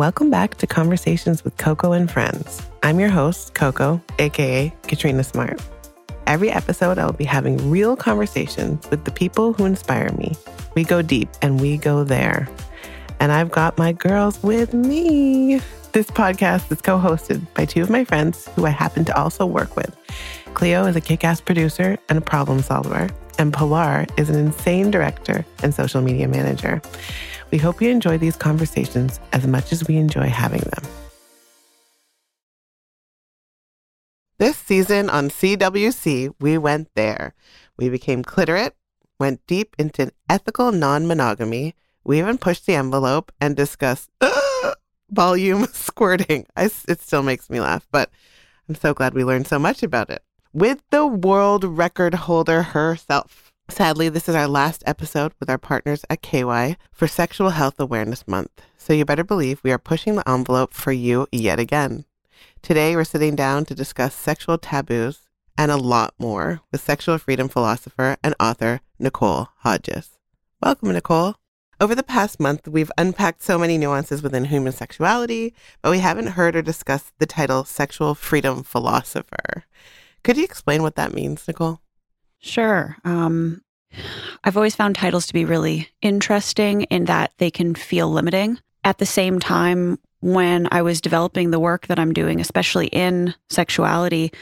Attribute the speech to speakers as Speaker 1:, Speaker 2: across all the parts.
Speaker 1: Welcome back to Conversations with Coco and Friends. I'm your host, Coco, aka Katrina Smart. Every episode, I will be having real conversations with the people who inspire me. We go deep and we go there. And I've got my girls with me. This podcast is co hosted by two of my friends who I happen to also work with. Cleo is a kick ass producer and a problem solver, and Pilar is an insane director and social media manager. We hope you enjoy these conversations as much as we enjoy having them. This season on CWC, we went there. We became clitorate, went deep into ethical non monogamy. We even pushed the envelope and discussed uh, volume squirting. I, it still makes me laugh, but I'm so glad we learned so much about it. With the world record holder herself. Sadly, this is our last episode with our partners at KY for Sexual Health Awareness Month. So you better believe we are pushing the envelope for you yet again. Today, we're sitting down to discuss sexual taboos and a lot more with sexual freedom philosopher and author Nicole Hodges. Welcome, Nicole. Over the past month, we've unpacked so many nuances within human sexuality, but we haven't heard or discussed the title sexual freedom philosopher. Could you explain what that means, Nicole?
Speaker 2: Sure. Um, I've always found titles to be really interesting in that they can feel limiting. At the same time, when I was developing the work that I'm doing, especially in sexuality,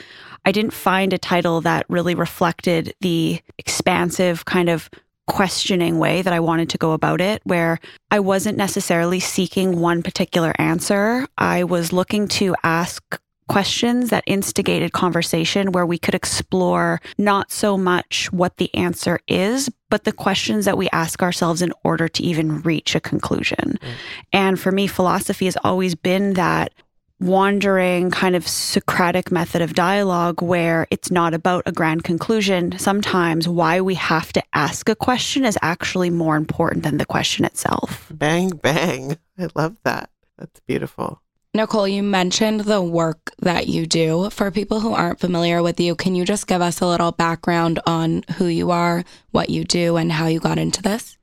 Speaker 2: I didn't find a title that really reflected the expansive kind of questioning way that I wanted to go about it, where I wasn't necessarily seeking one particular answer. I was looking to ask questions that instigated conversation where we could explore not so much what the answer is, but the questions that we ask ourselves in order to even reach a conclusion. Mm. And for me, philosophy has always been that wandering kind of Socratic method of dialogue where it's not about a grand conclusion. Sometimes why we have to ask a question is actually more important than the question itself.
Speaker 1: Bang, bang. I love that. That's beautiful.
Speaker 3: Nicole, you mentioned the work that you do. For people who aren't familiar with you, can you just give us a little background on who you are, what you do, and how you got into this?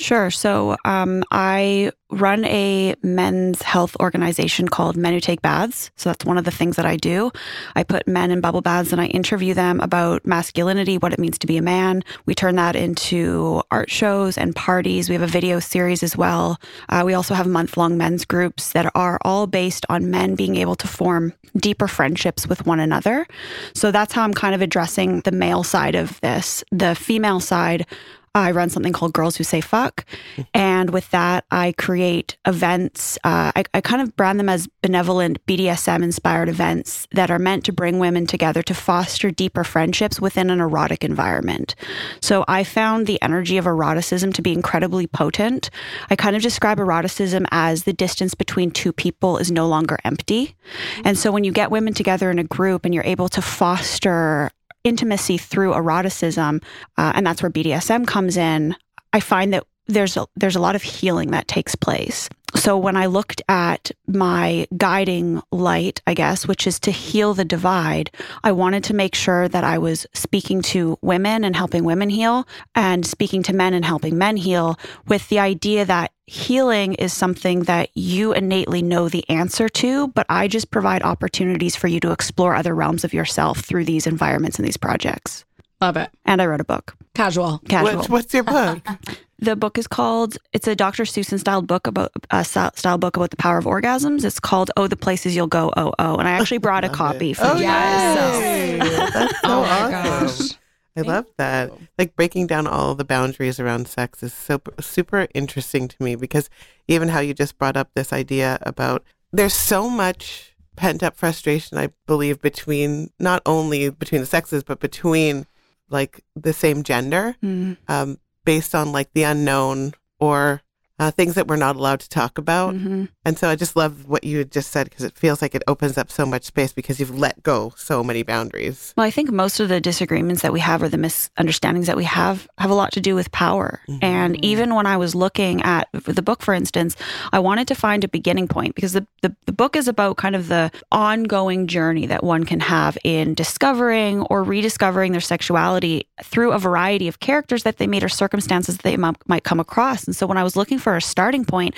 Speaker 2: Sure. So um, I run a men's health organization called Men Who Take Baths. So that's one of the things that I do. I put men in bubble baths and I interview them about masculinity, what it means to be a man. We turn that into art shows and parties. We have a video series as well. Uh, we also have month long men's groups that are all based on men being able to form deeper friendships with one another. So that's how I'm kind of addressing the male side of this. The female side, I run something called Girls Who Say Fuck. And with that, I create events. Uh, I, I kind of brand them as benevolent BDSM inspired events that are meant to bring women together to foster deeper friendships within an erotic environment. So I found the energy of eroticism to be incredibly potent. I kind of describe eroticism as the distance between two people is no longer empty. And so when you get women together in a group and you're able to foster intimacy through eroticism, uh, and that's where BDSM comes in, I find that there's a, there's a lot of healing that takes place. So when I looked at my guiding light, I guess, which is to heal the divide, I wanted to make sure that I was speaking to women and helping women heal and speaking to men and helping men heal with the idea that healing is something that you innately know the answer to, but I just provide opportunities for you to explore other realms of yourself through these environments and these projects.
Speaker 3: Love it.
Speaker 2: And I wrote a book.
Speaker 3: Casual.
Speaker 2: Casual.
Speaker 1: What, what's your book?
Speaker 2: The book is called. It's a Dr. Seuss style book about a uh, style book about the power of orgasms. It's called "Oh, the Places You'll Go." Oh, oh, and I actually brought a copy for
Speaker 1: oh,
Speaker 2: you
Speaker 1: guys.
Speaker 2: So.
Speaker 1: That's so
Speaker 3: oh
Speaker 1: awesome.
Speaker 3: Gosh.
Speaker 1: I love that. Like breaking down all the boundaries around sex is so super interesting to me because even how you just brought up this idea about there's so much pent up frustration, I believe, between not only between the sexes but between like the same gender.
Speaker 2: Mm.
Speaker 1: Um, based on like the unknown or uh, things that we're not allowed to talk about.
Speaker 2: Mm-hmm.
Speaker 1: And so I just love what you just said because it feels like it opens up so much space because you've let go so many boundaries.
Speaker 2: Well, I think most of the disagreements that we have or the misunderstandings that we have have a lot to do with power. Mm-hmm. And even when I was looking at the book, for instance, I wanted to find a beginning point because the, the, the book is about kind of the ongoing journey that one can have in discovering or rediscovering their sexuality through a variety of characters that they meet or circumstances that they might come across. And so when I was looking for for a starting point,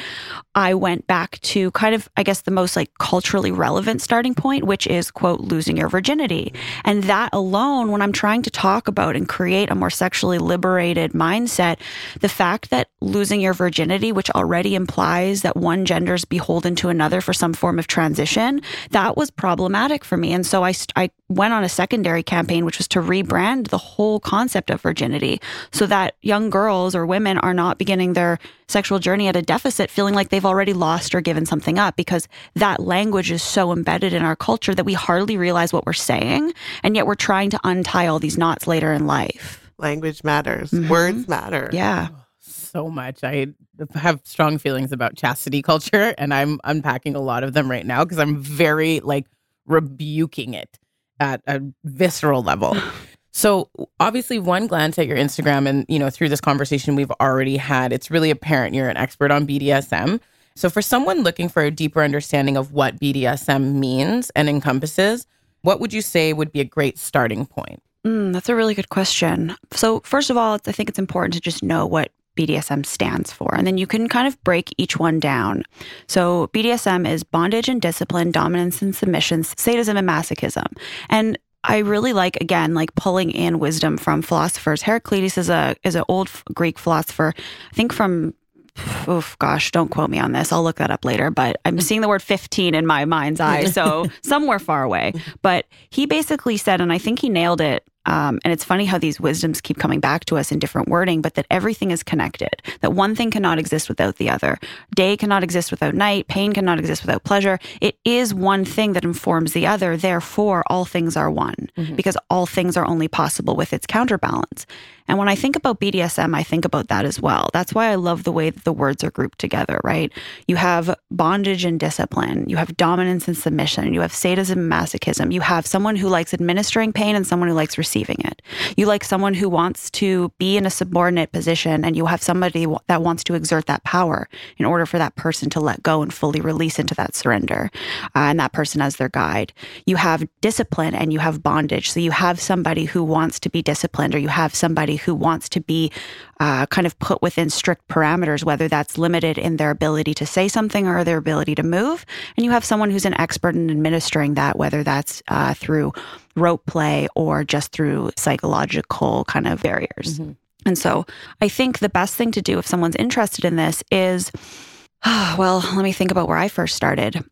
Speaker 2: I went back to kind of, I guess, the most like culturally relevant starting point, which is, quote, losing your virginity. And that alone, when I'm trying to talk about and create a more sexually liberated mindset, the fact that losing your virginity, which already implies that one gender is beholden to another for some form of transition, that was problematic for me. And so I, I went on a secondary campaign, which was to rebrand the whole concept of virginity so that young girls or women are not beginning their sexual journey at a deficit, feeling like they've already lost or given something up because that language is so embedded in our culture that we hardly realize what we're saying. And yet we're trying to untie all these knots later in life.
Speaker 1: Language matters, mm-hmm. words matter.
Speaker 2: Yeah.
Speaker 4: So much. I have strong feelings about chastity culture, and I'm unpacking a lot of them right now because I'm very like rebuking it at a visceral level. So obviously one glance at your Instagram and you know through this conversation we've already had it's really apparent you're an expert on BDSM. So for someone looking for a deeper understanding of what BDSM means and encompasses, what would you say would be a great starting point?
Speaker 2: Mm, that's a really good question. So first of all, I think it's important to just know what BDSM stands for. And then you can kind of break each one down. So, BDSM is bondage and discipline, dominance and submission, sadism and masochism. And I really like again like pulling in wisdom from philosophers. Heraclitus is a is an old Greek philosopher, I think from oof, gosh, don't quote me on this. I'll look that up later. But I'm mm. seeing the word 15 in my mind's eye, so somewhere far away. But he basically said, and I think he nailed it um, and it's funny how these wisdoms keep coming back to us in different wording, but that everything is connected, that one thing cannot exist without the other. Day cannot exist without night, pain cannot exist without pleasure. It is one thing that informs the other. Therefore, all things are one mm-hmm. because all things are only possible with its counterbalance. And when I think about BDSM, I think about that as well. That's why I love the way that the words are grouped together, right? You have bondage and discipline, you have dominance and submission, you have sadism and masochism, you have someone who likes administering pain and someone who likes receiving it. You like someone who wants to be in a subordinate position, and you have somebody that wants to exert that power in order for that person to let go and fully release into that surrender, uh, and that person as their guide. You have discipline and you have bondage. So you have somebody who wants to be disciplined, or you have somebody who wants to be uh, kind of put within strict parameters, whether that's limited in their ability to say something or their ability to move. And you have someone who's an expert in administering that, whether that's uh, through rope play or just through psychological kind of barriers. Mm-hmm. And so I think the best thing to do if someone's interested in this is, well, let me think about where I first started.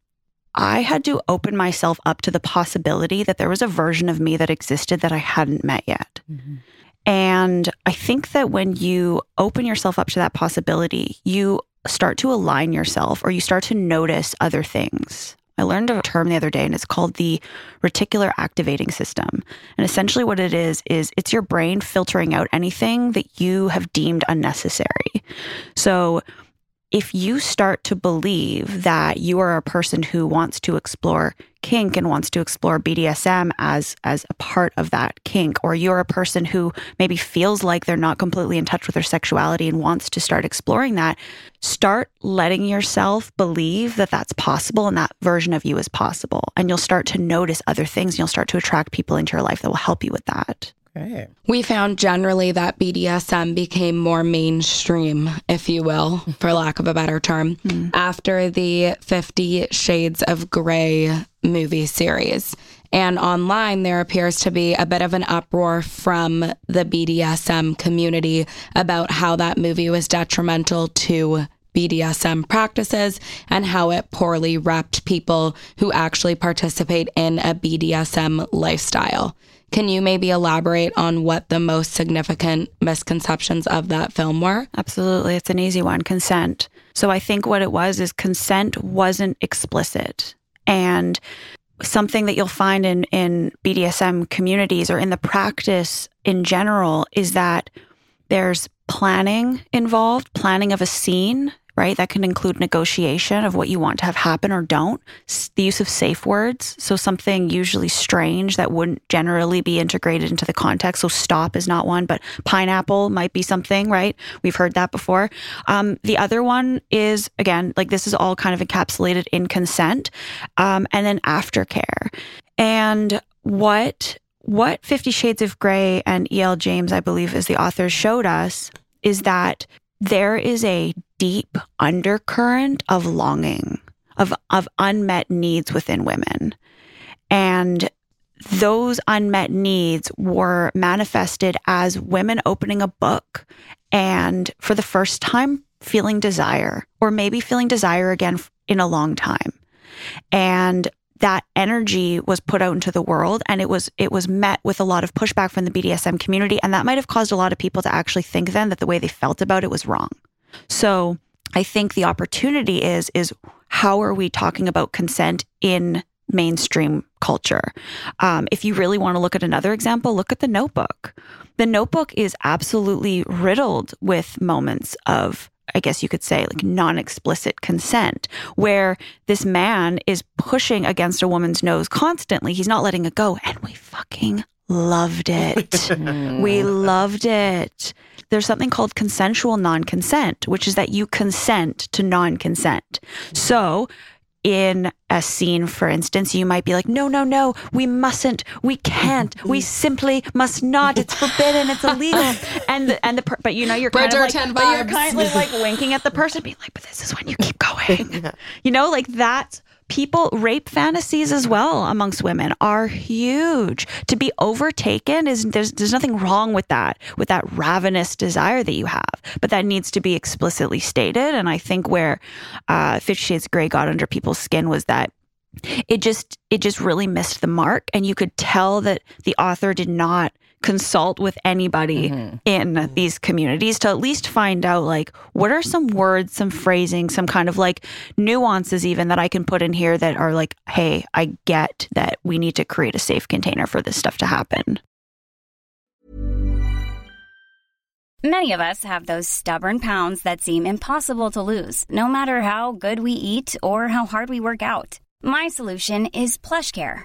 Speaker 2: I had to open myself up to the possibility that there was a version of me that existed that I hadn't met yet. Mm-hmm. And I think that when you open yourself up to that possibility, you start to align yourself or you start to notice other things. I learned a term the other day and it's called the reticular activating system. And essentially what it is is it's your brain filtering out anything that you have deemed unnecessary. So if you start to believe that you are a person who wants to explore kink and wants to explore BDSM as as a part of that kink or you're a person who maybe feels like they're not completely in touch with their sexuality and wants to start exploring that start letting yourself believe that that's possible and that version of you is possible. And you'll start to notice other things. And you'll start to attract people into your life that will help you with that
Speaker 3: Okay. We found generally that BDSM became more mainstream, if you will, for lack of a better term, mm. after the Fifty Shades of Grey movie series. And online, there appears to be a bit of an uproar from the BDSM community about how that movie was detrimental to BDSM practices and how it poorly repped people who actually participate in a BDSM lifestyle. Can you maybe elaborate on what the most significant misconceptions of that film were?
Speaker 2: Absolutely. It's an easy one consent. So I think what it was is consent wasn't explicit. And something that you'll find in, in BDSM communities or in the practice in general is that there's planning involved, planning of a scene right? That can include negotiation of what you want to have happen or don't, the use of safe words. So, something usually strange that wouldn't generally be integrated into the context. So, stop is not one, but pineapple might be something, right? We've heard that before. Um, the other one is, again, like this is all kind of encapsulated in consent um, and then aftercare. And what what 50 shades of gray and el james i believe is the author showed us is that there is a deep undercurrent of longing, of, of unmet needs within women. And those unmet needs were manifested as women opening a book and for the first time feeling desire, or maybe feeling desire again in a long time. And that energy was put out into the world and it was it was met with a lot of pushback from the BDSM community and that might have caused a lot of people to actually think then that the way they felt about it was wrong. So, I think the opportunity is is how are we talking about consent in mainstream culture? Um, if you really want to look at another example, look at the Notebook. The Notebook is absolutely riddled with moments of I guess you could say, like mm-hmm. non explicit consent, where this man is pushing against a woman's nose constantly. He's not letting it go. And we fucking loved it. Mm. we loved it. There's something called consensual non consent, which is that you consent to non consent. So, in a scene, for instance, you might be like, no, no, no, we mustn't, we can't, we simply must not. It's forbidden, it's illegal. And the, and the per- but you know you're kind of like, but you're kind of like winking at the person, being like, but this is when you keep going. You know, like that's people rape fantasies as well amongst women are huge. To be overtaken is there's there's nothing wrong with that with that ravenous desire that you have. But that needs to be explicitly stated. And i think where uh 50 shades gray got under people's skin was that it just it just really missed the mark. And you could tell that the author did not consult with anybody mm-hmm. in these communities to at least find out like what are some words some phrasing some kind of like nuances even that i can put in here that are like hey i get that we need to create a safe container for this stuff to happen.
Speaker 5: Many of us have those stubborn pounds that seem impossible to lose no matter how good we eat or how hard we work out. My solution is PlushCare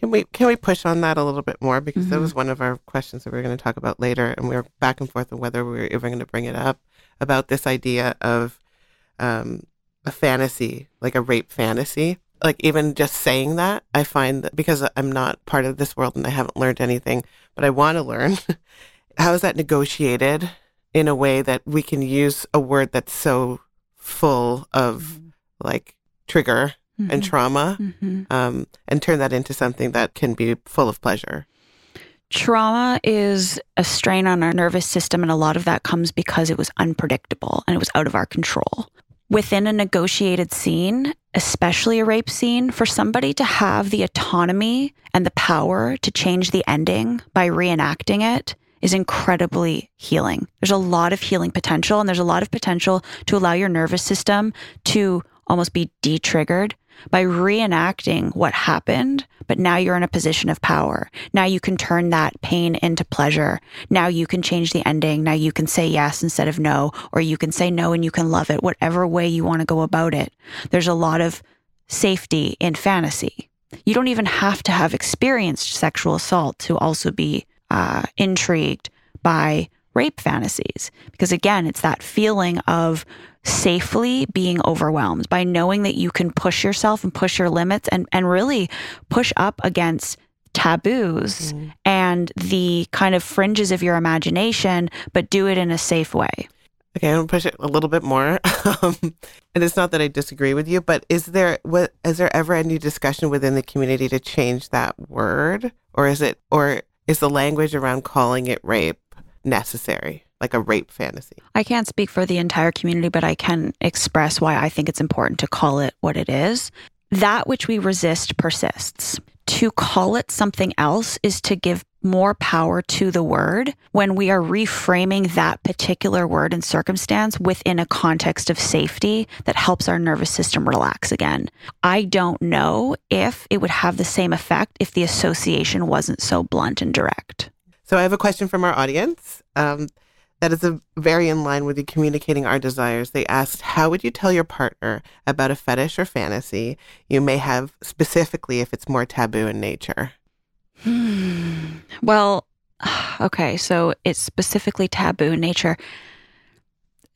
Speaker 1: Can we can we push on that a little bit more because mm-hmm. that was one of our questions that we were going to talk about later, and we were back and forth on whether we were ever going to bring it up about this idea of um, a fantasy, like a rape fantasy. Like even just saying that, I find that because I'm not part of this world and I haven't learned anything, but I want to learn. how is that negotiated in a way that we can use a word that's so full of mm-hmm. like trigger mm-hmm. and trauma mm-hmm. um, and turn that into something that can be full of pleasure.
Speaker 2: Trauma is a strain on our nervous system, and a lot of that comes because it was unpredictable and it was out of our control. Within a negotiated scene, especially a rape scene, for somebody to have the autonomy and the power to change the ending by reenacting it is incredibly healing. There's a lot of healing potential, and there's a lot of potential to allow your nervous system to almost be de triggered by reenacting what happened, but now you're in a position of power. Now you can turn that pain into pleasure. Now you can change the ending. Now you can say yes instead of no, or you can say no and you can love it, whatever way you want to go about it. There's a lot of safety in fantasy. You don't even have to have experienced sexual assault to also be uh, intrigued by rape fantasies. Because again, it's that feeling of safely being overwhelmed by knowing that you can push yourself and push your limits and, and really push up against taboos mm. and the kind of fringes of your imagination, but do it in a safe way.
Speaker 1: Okay, I'm gonna push it a little bit more. um, and it's not that I disagree with you, but is there what is there ever any discussion within the community to change that word, or is it, or is the language around calling it rape necessary? Like a rape fantasy.
Speaker 2: I can't speak for the entire community, but I can express why I think it's important to call it what it is. that which we resist persists. To call it something else is to give more power to the word when we are reframing that particular word and circumstance within a context of safety that helps our nervous system relax again. I don't know if it would have the same effect if the association wasn't so blunt and direct.
Speaker 1: So I have a question from our audience. Um, that is a very in line with you communicating our desires. They asked, How would you tell your partner about a fetish or fantasy you may have specifically if it's more taboo in nature?
Speaker 2: Hmm. Well, okay, so it's specifically taboo in nature.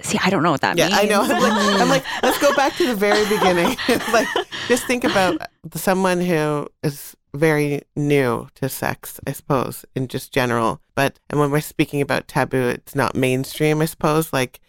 Speaker 2: See, I don't know what that
Speaker 1: yeah,
Speaker 2: means.
Speaker 1: I know. I'm like, I'm like, let's go back to the very beginning. like, just think about someone who is very new to sex, I suppose, in just general. But and when we're speaking about taboo, it's not mainstream, I suppose. Like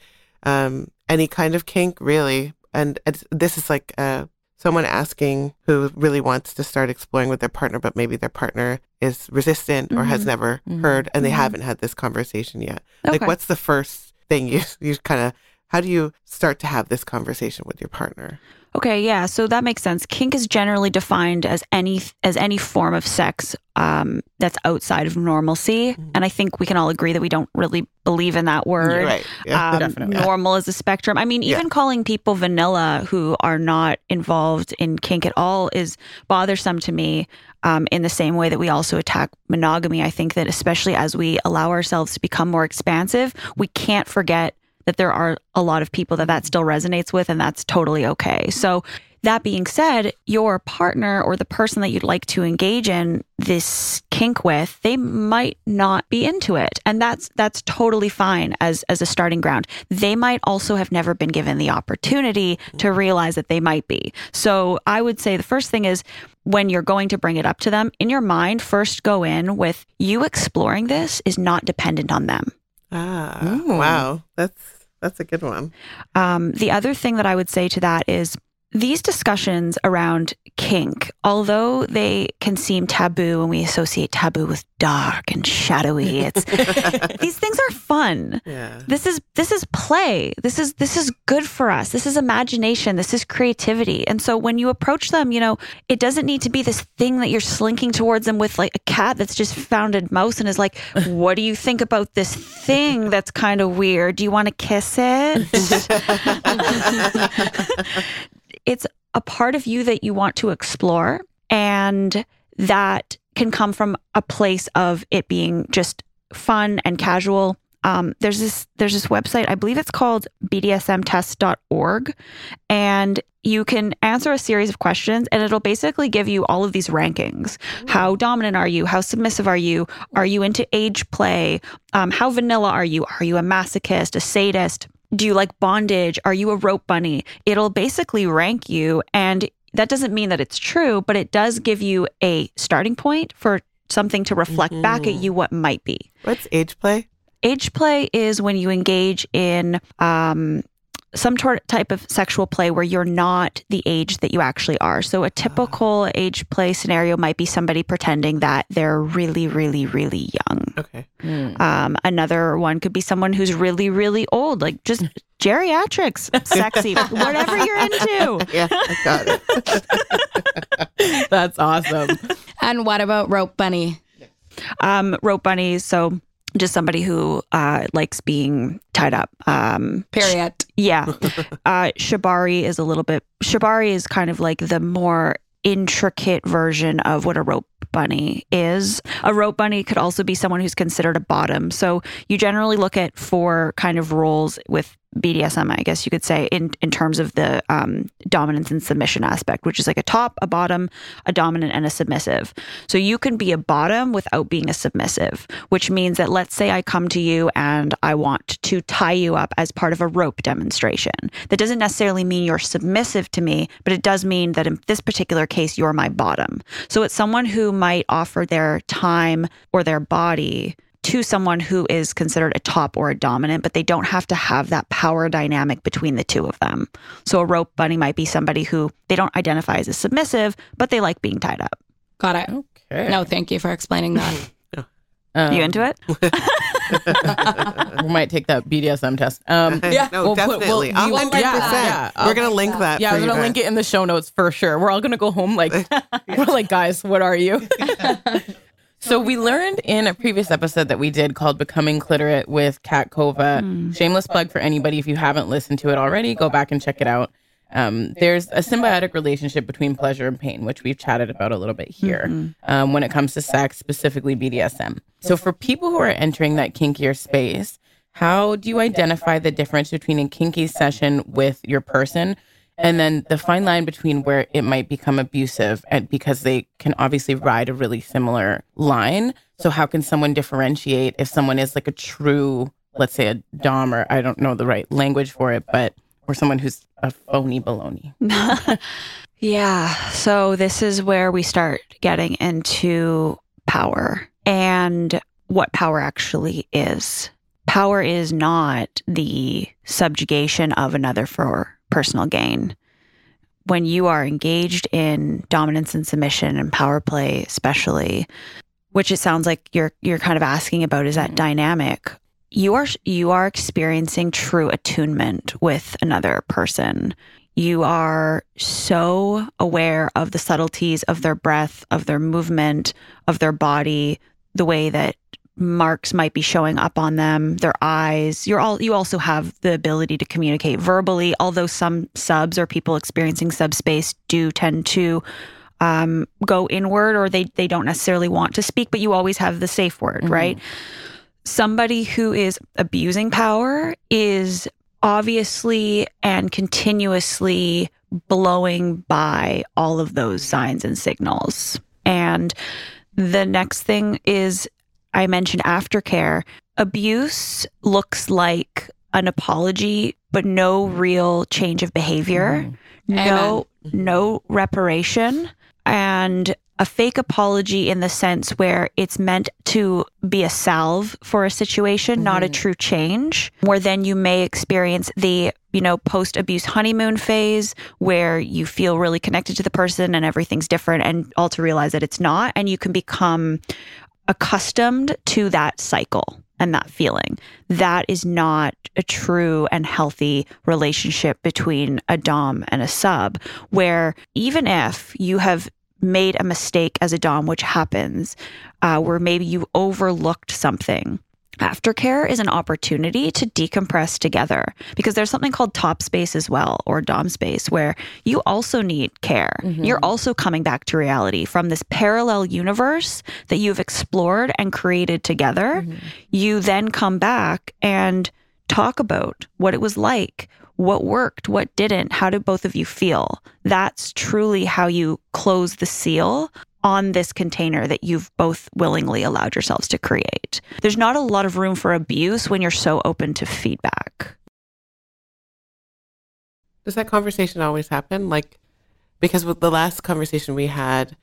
Speaker 1: um, any kind of kink, really. And it's, this is like uh, someone asking who really wants to start exploring with their partner, but maybe their partner is resistant or has
Speaker 2: Mhm.
Speaker 1: never
Speaker 4: Mhm.
Speaker 1: heard, and they
Speaker 2: Mhm.
Speaker 1: haven't had this conversation yet. Like, what's the first thing you you kind of? How do you start to have this conversation with your partner?
Speaker 2: Okay, yeah, so that makes sense. Kink is generally defined as any as any form of sex um, that's outside of normalcy,
Speaker 1: Mhm.
Speaker 2: and I think we can all agree that we don't really believe in that word.
Speaker 1: Right. Yeah.
Speaker 2: Um,
Speaker 4: definitely.
Speaker 2: Normal is a spectrum. I mean,
Speaker 1: Yeah.
Speaker 2: even calling people vanilla who are not involved in kink at all is bothersome to me. Um, in the same way that we also attack monogamy, I think that especially as we allow ourselves to become more expansive, we can't forget that there are a lot of people that that still resonates with, and that's totally okay. So. That being said, your partner or the person that you'd like to engage in this kink with, they might not be into it. And that's that's totally fine as as a starting ground. They might also have never been given the opportunity to realize that they might be. So I would say the first thing is when you're going to bring it up to them, in your mind, first go in with you exploring this is not dependent on them.
Speaker 1: Ah,
Speaker 4: Ooh.
Speaker 1: wow. That's that's a good one.
Speaker 2: Um, the other thing that I would say to that is these discussions around kink, although they can seem taboo and we associate taboo with dark and shadowy, it's these things are fun.
Speaker 1: Yeah.
Speaker 2: This is this is play. This is this is good for us. This is imagination. This is creativity. And so when you approach them, you know, it doesn't need to be this thing that you're slinking towards them with like a cat that's just found a mouse and is like, "What do you think about this thing that's kind of weird? Do you want to kiss it?" it's a part of you that you want to explore and that can come from a place of it being just fun and casual. Um, there's this there's this website i believe it's called bdsmtest.org and you can answer a series of questions and it'll basically give you all of these rankings. How dominant are you? How submissive are you? Are you into age play? Um, how vanilla are you? Are you a masochist a sadist do you like bondage? Are you a rope bunny? It'll basically rank you. And that doesn't mean that it's true, but it does give you a starting point for something to reflect back at
Speaker 1: Mhm.
Speaker 2: you what might be.
Speaker 1: What's age play?
Speaker 2: Age play is when you engage in um, some tor- type of sexual play where you're not the age that you actually are. So, a typical age play scenario might be somebody pretending that they're really, really, really young.
Speaker 1: Okay.
Speaker 4: Mm.
Speaker 2: Um, another one could be someone who's really, really old, like just geriatrics, sexy, whatever you're into.
Speaker 1: Yeah, I got it.
Speaker 4: That's awesome.
Speaker 3: And what about Rope Bunny?
Speaker 2: Um, rope bunnies, so just somebody who uh, likes being tied up. Um,
Speaker 3: Period.
Speaker 2: yeah. Uh, shibari is a little bit, shibari is kind of like the more intricate version of what a rope bunny is. A rope bunny could also be someone who's considered a bottom. So you generally look at four kind of roles with BDSM, I guess you could say, in, in terms of the um, dominance and submission aspect, which is like a top, a bottom, a dominant, and a submissive. So you can be a bottom without being a submissive, which means that let's say I come to you and I want to tie you up as part of a rope demonstration. That doesn't necessarily mean you're submissive to me, but it does mean that in this particular case, you're my bottom. So it's someone who might offer their time or their body to someone who is considered a top or a dominant, but they don't have to have that power dynamic between the two of them. So a rope bunny might be somebody who they don't identify as a submissive, but they like being tied up.
Speaker 3: Got it.
Speaker 4: Okay.
Speaker 3: No, thank you for explaining that.
Speaker 4: Um,
Speaker 2: you into it?
Speaker 4: we might take that BDSM test. Um,
Speaker 3: Yeah.
Speaker 1: no,
Speaker 4: We'll put-
Speaker 1: definitely.
Speaker 4: we'll-
Speaker 1: I'm
Speaker 4: we will-
Speaker 1: 100%.
Speaker 4: yeah, yeah.
Speaker 1: We're going to link that.
Speaker 4: yeah,
Speaker 1: for
Speaker 4: I'm gonna
Speaker 1: guys.
Speaker 4: link it in the show notes for sure. We're all gonna go home like we're like, guys, what are you? So we learned in a previous episode that we did called Becoming Clitorate with Kat Kova. Shameless plug for anybody if you haven't listened to it already, go back and check it out. Um, there's a symbiotic relationship between pleasure and pain, which we've chatted about a little bit here um, when it comes to sex, specifically BDSM. So, for people who are entering that kinkier space, how do you identify the difference between a kinky session with your person and then the fine line between where it might become abusive and because they can obviously ride a really similar line? So, how can someone differentiate if someone is like a true, let's say a Dom or I don't know the right language for it, but or someone who's a phony baloney?
Speaker 2: Yeah. So this is where we start getting into power and what power actually is. Power is not the subjugation of another for personal gain. When you are engaged in dominance and submission and power play, especially, which it sounds like you're you're kind of asking about is that mm-hmm. dynamic you are you are experiencing true attunement with another person you are so aware of the subtleties of their breath of their movement of their body the way that marks might be showing up on them their eyes. You're all you also have the ability to communicate verbally although some subs or people experiencing subspace do tend to um, go inward or they they don't necessarily want to speak but you always have the safe word right? Somebody who is abusing power is obviously and continuously blowing by all of those signs and signals. And the next thing is I mentioned aftercare. Abuse looks like an apology, but no real change of behavior, mm-hmm. no no reparation, and a fake apology in the sense where it's meant to be a salve for a situation, not a mm-hmm. true change, where then you may experience the, you know, post abuse honeymoon phase where you feel really connected to the person and everything's different and all to realize that it's not. And you can become accustomed to that cycle and that feeling. That is not a true and healthy relationship between a Dom and a sub, where even if you have made a mistake as a Dom, which happens, uh, where maybe you overlooked something. Aftercare is an opportunity to decompress together because there's something called top space as well, or Dom space, where you also need care. Mm-hmm. You're also coming back to reality from this parallel universe that you've explored and created together. Mm-hmm. You then come back and talk about what it was like, what worked, what didn't, how did both of you feel? That's truly how you close the seal on this container that you've both willingly allowed yourselves to create. There's not a lot of room for abuse when you're so open to feedback.
Speaker 1: Does that conversation always happen? Like, because with the last conversation we had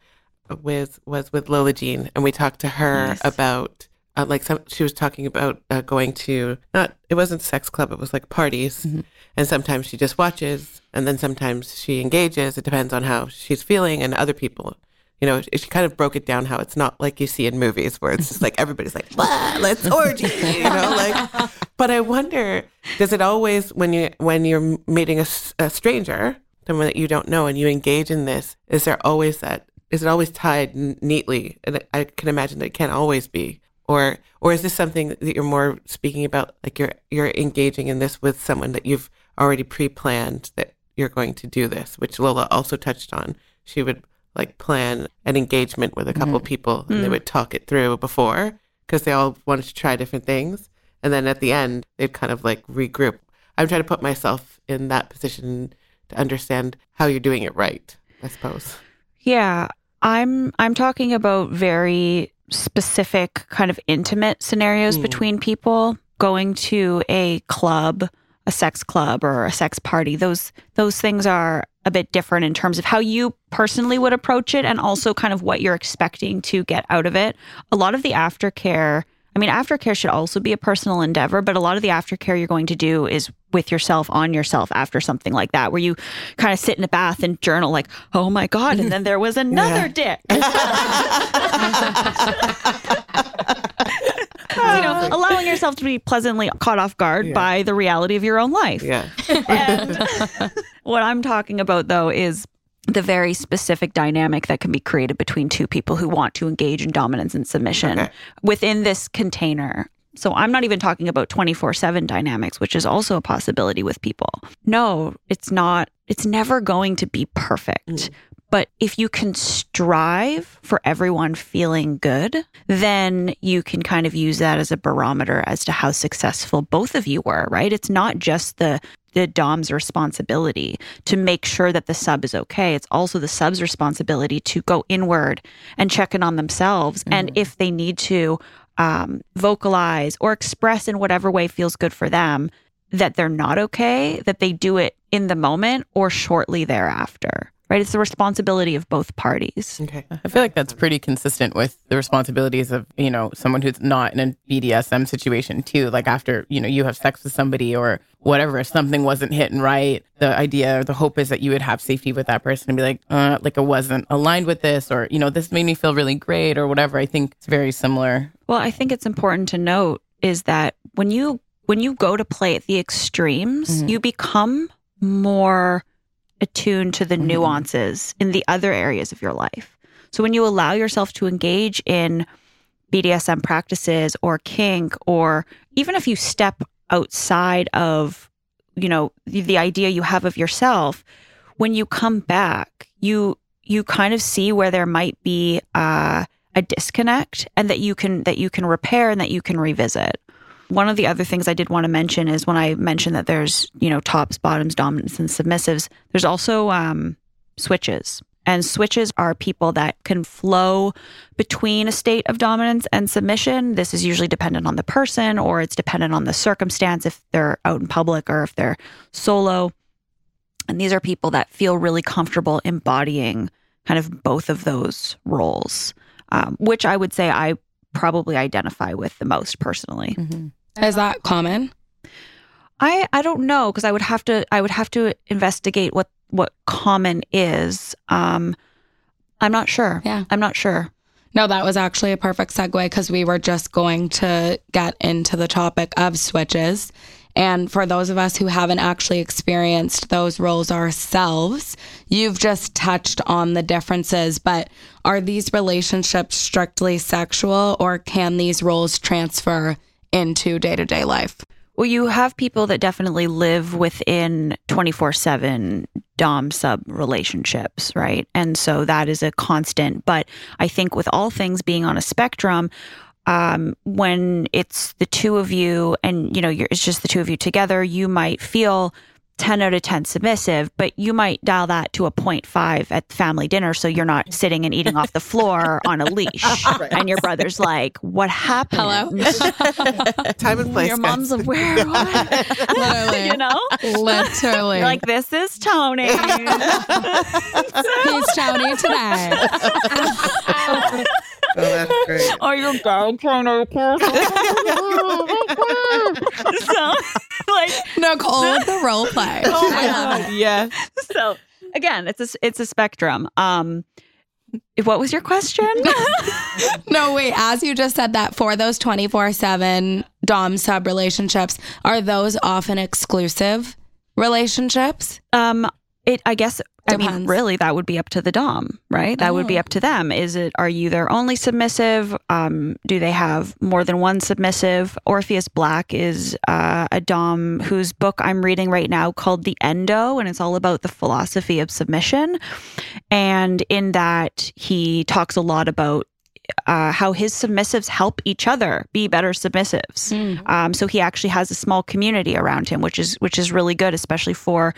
Speaker 1: with was with Lola Jean, and we talked to her
Speaker 2: Yes.
Speaker 1: about uh, like some. She was talking about uh, going to not. It wasn't sex club. It was like parties, and sometimes she just watches, and then sometimes she engages. It depends on how she's feeling and other people. You know, she kind of broke it down how it's not like you see in movies where it's just like everybody's like, "Blah, let's orgy, you know, like. But I wonder, does it always when you when you're meeting a, a stranger, someone that you don't know, and you engage in this, is there always that? Is it always tied neatly? And I- I can imagine that it can't always be. Or or is this something that you're more speaking about? Like you're you're engaging in this with someone that you've already pre-planned that you're going to do this, which Lola also touched on. She would like plan an engagement with a couple people, and they would talk it through before because they all wanted to try different things, and then at the end they'd kind of like regroup. I'm trying to put myself in that position to understand how you're doing it right. I suppose.
Speaker 2: Yeah, I'm I'm talking about very specific kind of intimate scenarios
Speaker 1: Mm.
Speaker 2: between people going to a club, a sex club or a sex party. Those those things are a bit different in terms of how you personally would approach it and also kind of what you're expecting to get out of it. A lot of the aftercare I mean, aftercare should also be a personal endeavor, but a lot of the aftercare you're going to do is with yourself on yourself after something like that, where you kind of sit in a bath and journal, like, oh my God, and then there was another dick. you know, ah. allowing yourself to be pleasantly caught off guard
Speaker 1: Yeah.
Speaker 2: by the reality of your own life.
Speaker 1: Yeah.
Speaker 2: And what I'm talking about, though, is the very specific dynamic that can be created between two people who want to engage in dominance and submission
Speaker 1: Okay.
Speaker 2: within this container. So I'm not even talking about 24 7 dynamics, which is also a possibility with people. No, it's not, it's never going to be perfect. Mm. But if you can strive for everyone feeling good, then you can kind of use that as a barometer as to how successful both of you were, right? It's not just the the dom's responsibility to make sure that the sub is okay. It's also the sub's responsibility to go inward and check in on themselves. And if they need to um, vocalize or express in whatever way feels good for them that they're not okay, that they do it in the moment or shortly thereafter. Right? It's the responsibility of both parties.
Speaker 1: Okay.
Speaker 4: I feel like that's pretty consistent with the responsibilities of, you know, someone who's not in a BDSM situation too. Like after, you know, you have sex with somebody or whatever, if something wasn't hitting right, the idea or the hope is that you would have safety with that person and be like, uh, like I wasn't aligned with this or, you know, this made me feel really great or whatever. I think it's very similar.
Speaker 2: Well, I think it's important to note is that when you when you go to play at the extremes,
Speaker 4: Mhm.
Speaker 2: you become more attuned to the
Speaker 4: Mhm.
Speaker 2: nuances in the other areas of your life. So when you allow yourself to engage in BDSM practices or kink or even if you step outside of you know the, the idea you have of yourself when you come back you you kind of see where there might be uh, a disconnect and that you can that you can repair and that you can revisit one of the other things I did want to mention is when I mentioned that there's, you know, tops, bottoms, dominants, and submissives, there's also um, switches. And switches are people that can flow between a state of dominance and submission. This is usually dependent on the person or it's dependent on the circumstance if they're out in public or if they're solo. And these are people that feel really comfortable embodying kind of both of those roles, um, which I would say I probably identify with the most personally.
Speaker 3: Is that common?
Speaker 2: I I don't know because I would have to I would have to investigate what what common is. Um, I'm not sure.
Speaker 3: Yeah.
Speaker 2: I'm not sure.
Speaker 3: No, that was actually a perfect segue because we were just going to get into the topic of switches. And for those of us who haven't actually experienced those roles ourselves, you've just touched on the differences. But are these relationships strictly sexual or can these roles transfer into day to day life?
Speaker 2: Well, you have people that definitely live within 24 7 Dom sub relationships, right? And so that is a constant. But I think with all things being on a spectrum, um, when it's the two of you and, you know, it's just the two of you together, you might feel 10 out of 10 submissive, but you might dial that to a 0.5 at family dinner. So you're not sitting and eating off the floor on a leash. And your brother's like, what happened?
Speaker 3: Hello?
Speaker 1: Time and place.
Speaker 2: your
Speaker 1: guys.
Speaker 2: mom's like, where? What?
Speaker 3: Literally.
Speaker 2: you know?
Speaker 3: Literally.
Speaker 2: You're like, this is Tony.
Speaker 3: He's Tony today.
Speaker 1: Oh, that's great.
Speaker 2: Are you going to So, like,
Speaker 3: Nicole with the role play.
Speaker 4: Oh my God. Yeah.
Speaker 2: so again, it's a, it's a spectrum. Um, what was your question?
Speaker 3: No, wait. As you just said that for those 24 7 Dom sub relationships, are those often exclusive relationships?
Speaker 2: um, it, I guess, I mean, really, that would be up to the Dom, right? That would be
Speaker 3: Oh.
Speaker 2: up to them. Is it, are you their only submissive? Um, do they have more than one submissive? Orpheus Black is uh, a Dom whose book I'm reading right now called The Endo, and it's all about the philosophy of submission. And in that, he talks a lot about uh, how his submissives help each other be better submissives. Um, so he actually has a small community around him, which is which is really good, especially for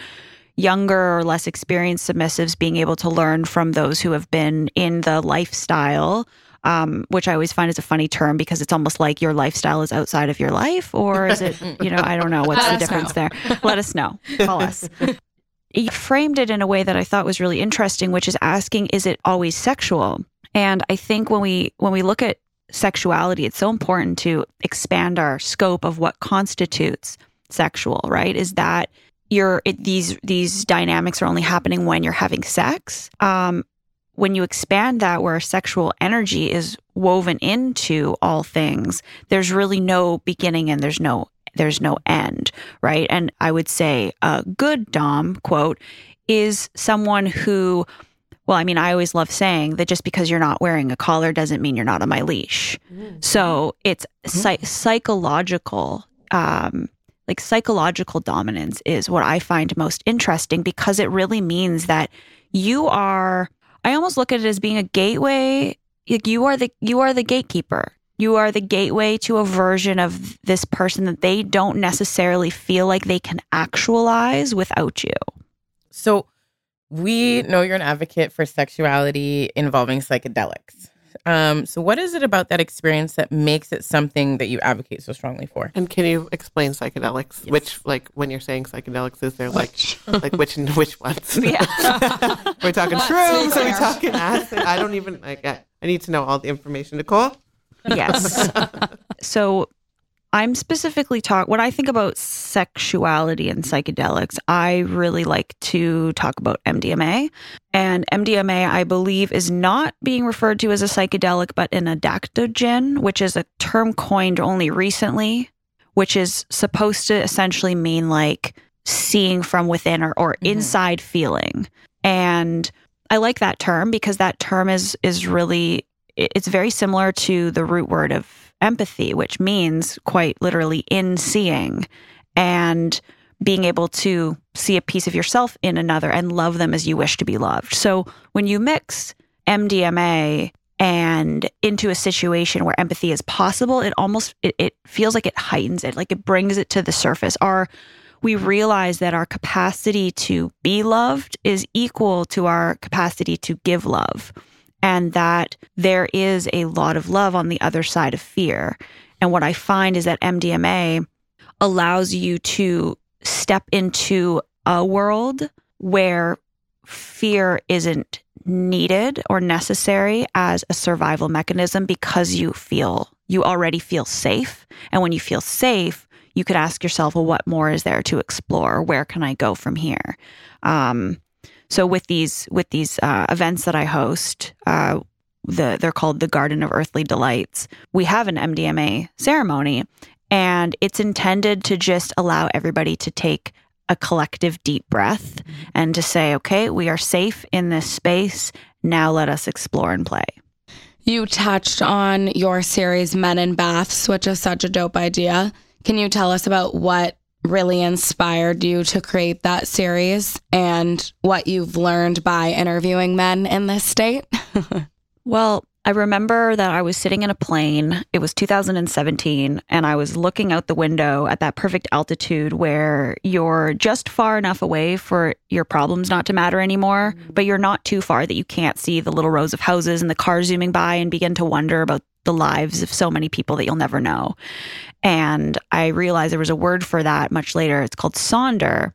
Speaker 2: younger or less experienced submissives being able to learn from those who have been in the lifestyle. Um, which I always find is a funny term because it's almost like your lifestyle is outside of your life, or is it? You know, I don't know what's the difference there. Let us know. Call us. You framed it in a way that I thought was really interesting, which is asking, is it always sexual? And I think when we when we look at sexuality, it's so important to expand our scope of what constitutes sexual, right? Is that you're it, these these dynamics are only happening when you're having sex? Um, when you expand that where sexual energy is woven into all things, there's really no beginning and there's no there's no end, right? And I would say a good dom quote is someone who well, I mean, I always love saying that just because you're not wearing a collar doesn't mean you're not on my leash. So it's psy- psychological, um, like psychological dominance is what I find most interesting because it really means that you are. I almost look at it as being a gateway. Like you are the you are the gatekeeper. You are the gateway to a version of this person that they don't necessarily feel like they can actualize without you.
Speaker 4: So we know you're an advocate for sexuality involving psychedelics. Um, so what is it about that experience that makes it something that you advocate so strongly for?
Speaker 1: And can you explain psychedelics? Which, like, when you're saying psychedelics, is there like, like which which ones?
Speaker 2: Yeah.
Speaker 1: We're talking shrooms. Are we talking acid? I don't even like. I, I need to know all the information, Nicole.
Speaker 2: Yes. so I'm specifically talk when I think about sexuality and psychedelics, I really like to talk about MDMA. And MDMA, I believe, is not being referred to as a psychedelic, but an entactogen, which is a term coined only recently, which is supposed to essentially mean like seeing from within or, or mm-hmm. inside feeling. And I like that term because that term is is really it's very similar to the root word of empathy, which means quite literally in seeing and being able to see a piece of yourself in another and love them as you wish to be loved. So when you mix MDMA and into a situation where empathy is possible, it almost it, it feels like it heightens it, like it brings it to the surface. Our we realize that our capacity to be loved is equal to our capacity to give love and that there is a lot of love on the other side of fear. And what I find is that MDMA allows you to step into a world where fear isn't needed or necessary as a survival mechanism because you feel you already feel safe. And when you feel safe you could ask yourself well what more is there to explore? Where can i go from here? Um, so with these with these uh, events that I host, uh, the they're called the Garden of Earthly Delights. We have an MDMA ceremony, and it's intended to just allow everybody to take a collective deep breath and to say, okay, we are safe in this space. Now let us explore and play.
Speaker 3: You touched on your series Men in Baths, which is such a dope idea. Can you tell us about what really inspired you to create that series and what you've learned by interviewing men in this state?
Speaker 2: Well, I remember that I was sitting in a plane. It was 2017, and I was looking out the window at that perfect altitude where you're just far enough away for your problems not to matter anymore, mm-hmm. but you're not too far that you can't see the little rows of houses and the cars zooming by and begin to wonder about the lives of so many people that you'll never know. And I realized there was a word for that much later. It's called sonder.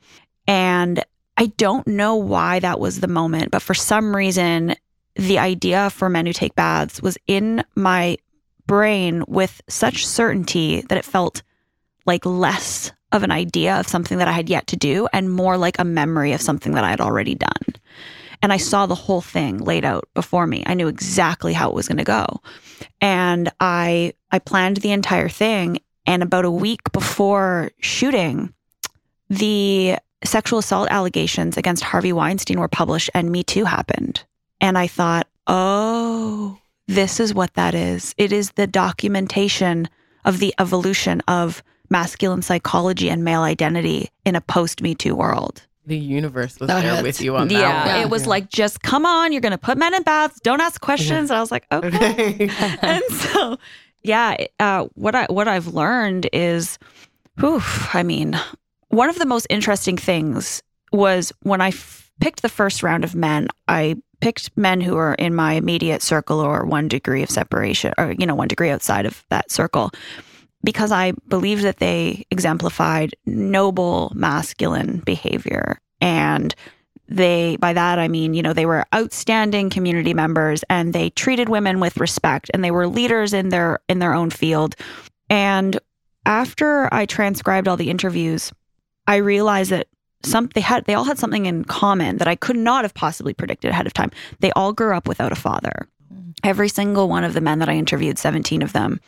Speaker 2: And I don't know why that was the moment, but for some reason, the idea for men who take baths was in my brain with such certainty that it felt like less of an idea of something that I had yet to do and more like a memory of something that I had already done. And I saw the whole thing laid out before me. I knew exactly how it was going to go. And I I planned the entire thing and about a week before shooting the sexual assault allegations against Harvey Weinstein were published and Me Too happened. And I thought, oh, this is what that is. It is the documentation of the evolution of masculine psychology and male identity in a post Me Too world.
Speaker 4: The universe was
Speaker 3: That
Speaker 4: there
Speaker 3: hits.
Speaker 4: with you on
Speaker 2: Yeah,
Speaker 4: that. one.
Speaker 2: it was like, just come on, you're going to put men in baths, don't ask questions. And I was like, okay.
Speaker 1: Okay.
Speaker 2: and so, yeah, uh, what I what I've learned is, whew, I mean, one of the most interesting things was when I f- picked the first round of men. I picked men who were in my immediate circle or one degree of separation, or you know, one degree outside of that circle, because I believed that they exemplified noble masculine behavior and they by that i mean you know they were outstanding community members and they treated women with respect and they were leaders in their in their own field and after i transcribed all the interviews i realized that some they had they all had something in common that I could not have possibly predicted ahead of time. They all grew up without a father. Mm. Every single one of the men that I interviewed, 17 of them,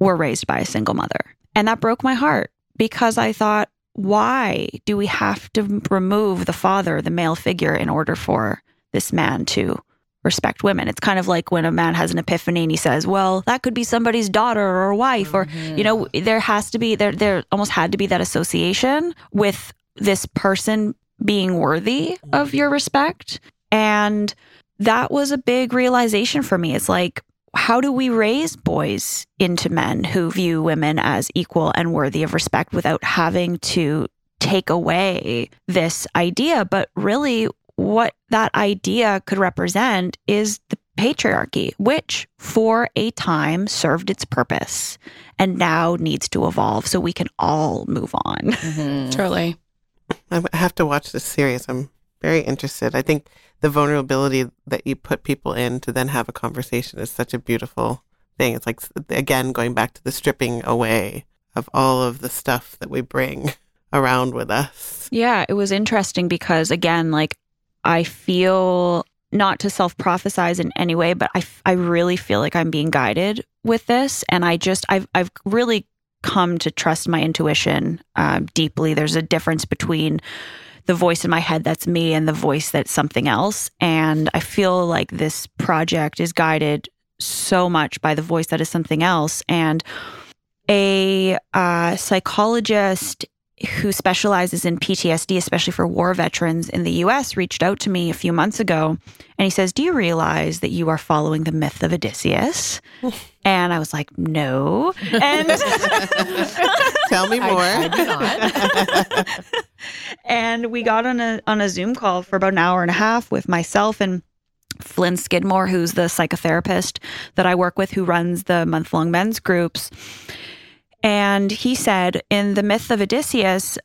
Speaker 2: were raised by a single mother. And that broke my heart because I thought, why do we have to remove the father, the male figure, in order for this man to respect women? It's kind of like when a man has an epiphany and he says, well, that could be somebody's daughter or wife, or, mm-hmm. you know, there has to be, there, there almost had to be that association with this person being worthy of mm-hmm. your respect. And that was a big realization for me. It's like, how do we raise boys into men who view women as equal and worthy of respect without having to take away this idea? But really, what that idea could represent is the patriarchy, which for a time served its purpose and now needs to evolve so we can all move on. Mm-hmm.
Speaker 3: Truly.
Speaker 1: I have to watch this series. I'm very interested. I think the vulnerability that you put people in to then have a conversation is such a beautiful thing. It's like, again, going back to the stripping away of all of the stuff that we bring around with us.
Speaker 2: Yeah, it was interesting because, again, like I feel not to self prophesize in any way, but I, I really feel like I'm being guided with this. And I just, I've, I've really come to trust my intuition uh, deeply. There's a difference between the voice in my head that's me and the voice that's something else. And I feel like this project is guided so much by the voice that is something else. And a uh, psychologist who specializes in PTSD, especially for war veterans in the US, reached out to me a few months ago and he says, Do you realize that you are following the myth of Odysseus? and I was like, No. And
Speaker 1: Tell me more.
Speaker 4: I do not.
Speaker 2: and we got on a on a Zoom call for about an hour and a half with myself and Flynn Skidmore, who's the psychotherapist that I work with, who runs the month long men's groups. And he said, in the myth of Odysseus,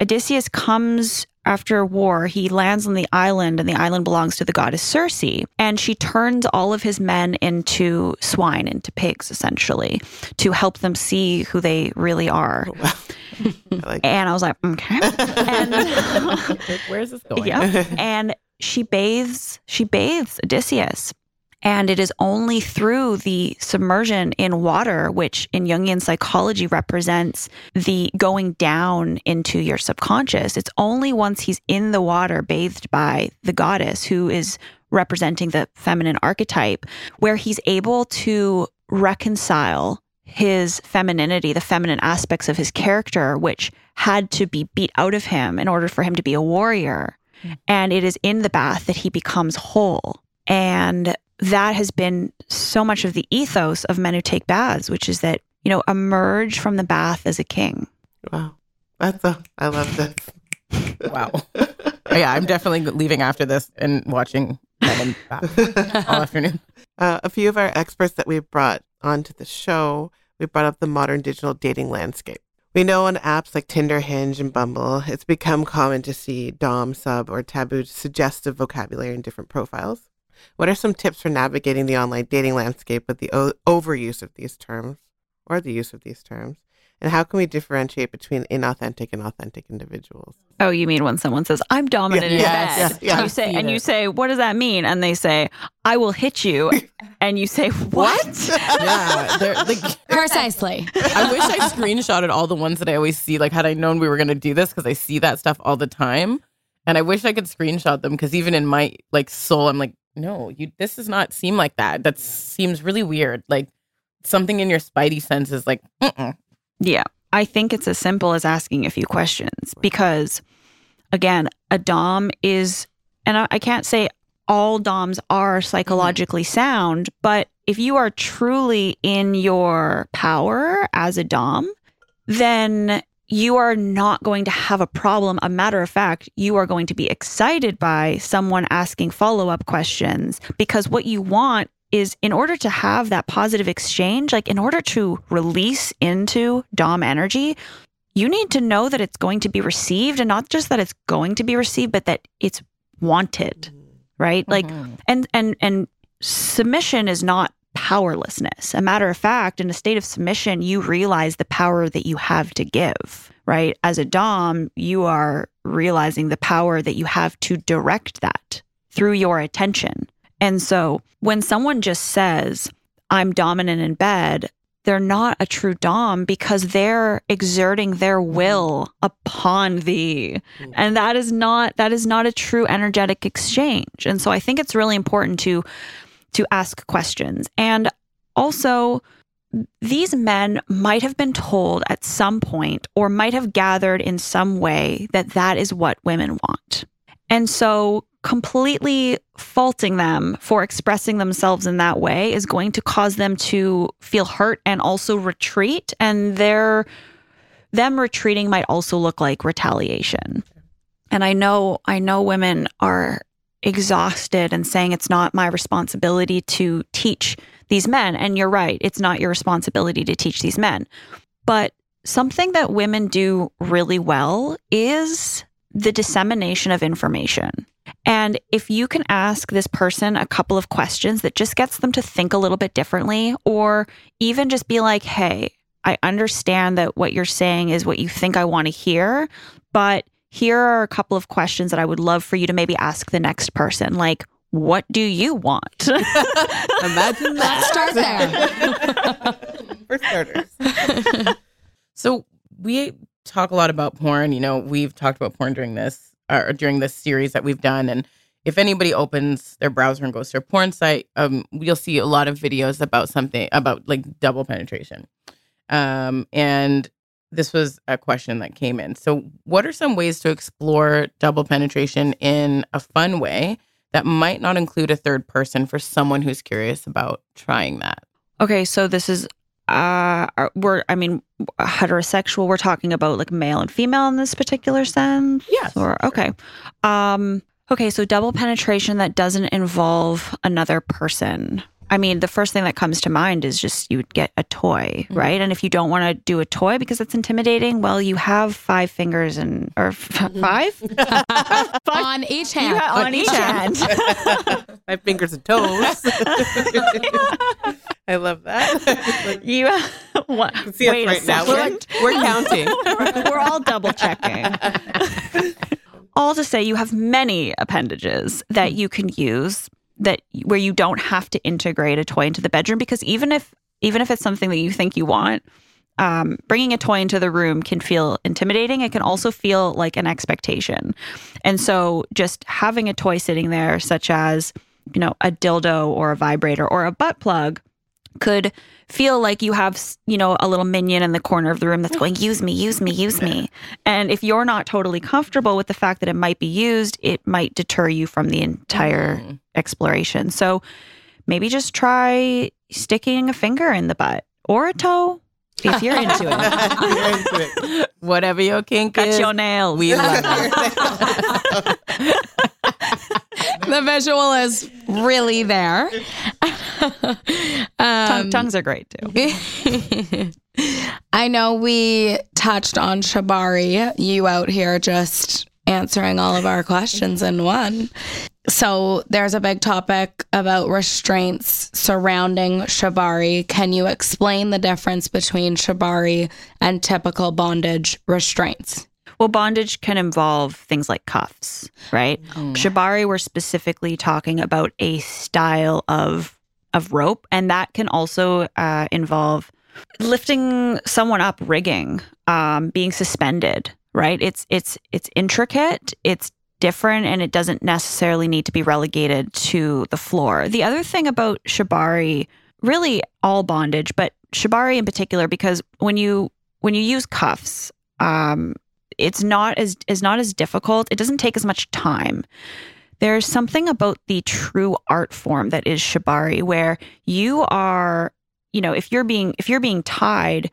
Speaker 2: Odysseus comes after war. He lands on the island, and the island belongs to the goddess Circe. And she turns all of his men into swine, into pigs, essentially, to help them see who they really are.
Speaker 1: Oh, I like
Speaker 2: And I was like, okay. and
Speaker 4: Where's this going?
Speaker 2: yeah. And she bathes, she bathes Odysseus. And it is only through the submersion in water, which in Jungian psychology represents the going down into your subconscious. It's only once he's in the water, bathed by the goddess, who is representing the feminine archetype, where he's able to reconcile his femininity, the feminine aspects of his character, which had to be beat out of him in order for him to be a warrior. Hmm. And it is in the bath that he becomes whole. And that has been so much of the ethos of men who take baths, which is that, you know, emerge from the bath as a king.
Speaker 1: wow. That's a, I love this.
Speaker 4: Wow. yeah, I'm definitely leaving after this and watching Men Bath all afternoon.
Speaker 1: Uh, a few of our experts that we've brought onto the show, we brought up the modern digital dating landscape. We know on apps like Tinder, Hinge, and Bumble, it's become common to see Dom, sub, or taboo suggestive vocabulary in different profiles. What are some tips for navigating the online dating landscape with the o- overuse of these terms or the use of these terms? And how can we differentiate between inauthentic and authentic individuals?
Speaker 2: Oh, you mean when someone says, I'm dominant in
Speaker 1: Yes,
Speaker 2: bed.
Speaker 1: yes, yes.
Speaker 2: And you say, and
Speaker 4: seen
Speaker 2: you say, what does that mean? And they say, I will hit you. and you say, what?
Speaker 4: Yeah, they're like.
Speaker 3: Precisely.
Speaker 4: I wish I screenshotted all the ones that I always see. Like, had I known we were going to do this, because I see that stuff all the time, and I wish I could screenshot them. Because even in my like soul, I'm like, no, you. This does not seem like that. That seems really weird. Like something in your spidey sense is like, Mm-mm.
Speaker 2: Yeah. I think it's as simple as asking a few questions because, again, a Dom is, and I, I can't say all Doms are mm-hmm. psychologically sound, but if you are truly in your power as a Dom, then you are not going to have a problem. A matter of fact, you are going to be excited by someone asking follow up questions because what you want is in order to have that positive exchange, like in order to release into Dom energy, you need to know that it's going to be received and not just that it's going to be received, but that it's wanted, right? Like, mm-hmm. and, and, and submission is not powerlessness. A matter of fact, in a state of submission, you realize the power that you have to give, right? As a Dom, you are realizing the power that you have to direct that through your attention. And so when someone just says, I'm dominant in bed, they're not a true Dom because they're exerting their will upon thee. And that is not that is not a true energetic exchange. And so I think it's really important to to ask questions. And also these men might have been told at some point or might have gathered in some way that that is what women want. And so completely faulting them for expressing themselves in that way is going to cause them to feel hurt and also retreat and their them retreating might also look like retaliation. And I know I know women are exhausted and saying it's not my responsibility to teach these men and you're right, it's not your responsibility to teach these men. But something that women do really well is the dissemination of information. And if you can ask this person a couple of questions that just gets them to think a little bit differently, or even just be like, hey, I understand that what you're saying is what you think I want to hear, but here are a couple of questions that I would love for you to maybe ask the next person. Like, what do you want?
Speaker 1: Imagine that.
Speaker 3: Start there.
Speaker 1: For starters.
Speaker 4: So we talk a lot about porn. You know, we've talked about porn during this or during this series that we've done. And if anybody opens their browser and goes to a porn site, um, you'll see a lot of videos about something about like double penetration. Um, and this was a question that came in. So, what are some ways to explore double penetration in a fun way that might not include a third person for someone who's curious about trying that?
Speaker 2: Okay, so this is uh we're I mean heterosexual we're talking about like male and female in this particular sense
Speaker 4: Yes,
Speaker 2: or okay. Um okay, so double penetration that doesn't involve another person. I mean, the first thing that comes to mind is just you would get a toy,
Speaker 4: Mhm.
Speaker 2: right? And if you don't want to do a toy because it's intimidating, well, you have five fingers and or f- five
Speaker 3: On each hand.
Speaker 2: ha- on each hand.
Speaker 1: My fingers and toes. I love that.
Speaker 2: you what?
Speaker 1: See us
Speaker 2: wait a
Speaker 1: right now. We're, we're counting.
Speaker 2: We're all double checking. all to say you have many appendages that you can use that where you don't have to integrate a toy into the bedroom because even if even if it's something that you think you want um, bringing a toy into the room can feel intimidating. It can also feel like an expectation. And so just having a toy sitting there such as you know a dildo or a vibrator or a butt plug could feel like you have you know a little minion in the corner of the room that's going use me use me use me. And if you're not totally comfortable with the fact that it might be used it might deter you from the entire
Speaker 4: Mm.
Speaker 2: exploration. So maybe just try sticking a finger in the butt or a toe if you're into it
Speaker 1: You're into it.
Speaker 4: Whatever your kink
Speaker 2: cut
Speaker 4: is,
Speaker 2: your nails
Speaker 4: we love it.
Speaker 3: the visual is really there.
Speaker 2: Tongue-
Speaker 3: um,
Speaker 2: tongues are great too
Speaker 3: I know we touched on Shibari, you out here just answering all of our questions in one. So there's a big topic about restraints surrounding Shibari. Can you explain the difference between Shibari and typical bondage restraints?
Speaker 2: well bondage can involve things like cuffs right
Speaker 4: Mm.
Speaker 2: Shibari, we're specifically talking about a style of of rope, and that can also uh, involve lifting someone up, rigging, um, being suspended. Right? It's it's it's intricate. It's different, and it doesn't necessarily need to be relegated to the floor. The other thing about shibari, really all bondage, but shibari in particular, because when you when you use cuffs, um, it's not as is not as difficult. It doesn't take as much time. There's something about the true art form that is shibari where you are, you know, if you're being if you're being tied,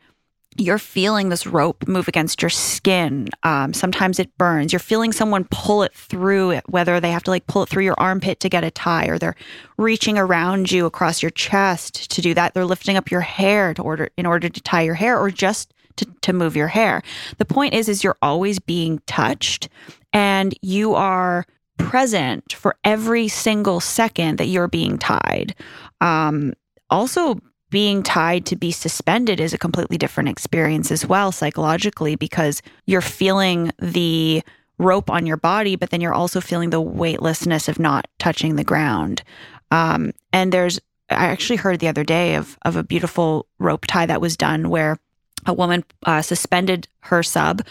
Speaker 2: you're feeling this rope move against your skin. Um, sometimes it burns. You're feeling someone pull it through it, whether they have to like pull it through your armpit to get a tie, or they're reaching around you across your chest to do that. They're lifting up your hair to order in order to tie your hair, or just to, to move your hair. The point is, is you're always being touched, and you are present for every single second that you're being tied. Um, also, being tied to be suspended is a completely different experience as well psychologically because you're feeling the rope on your body, but then you're also feeling the weightlessness of not touching the ground. Um, and there's, I actually heard the other day of of a beautiful rope tie that was done where a woman uh, suspended her sub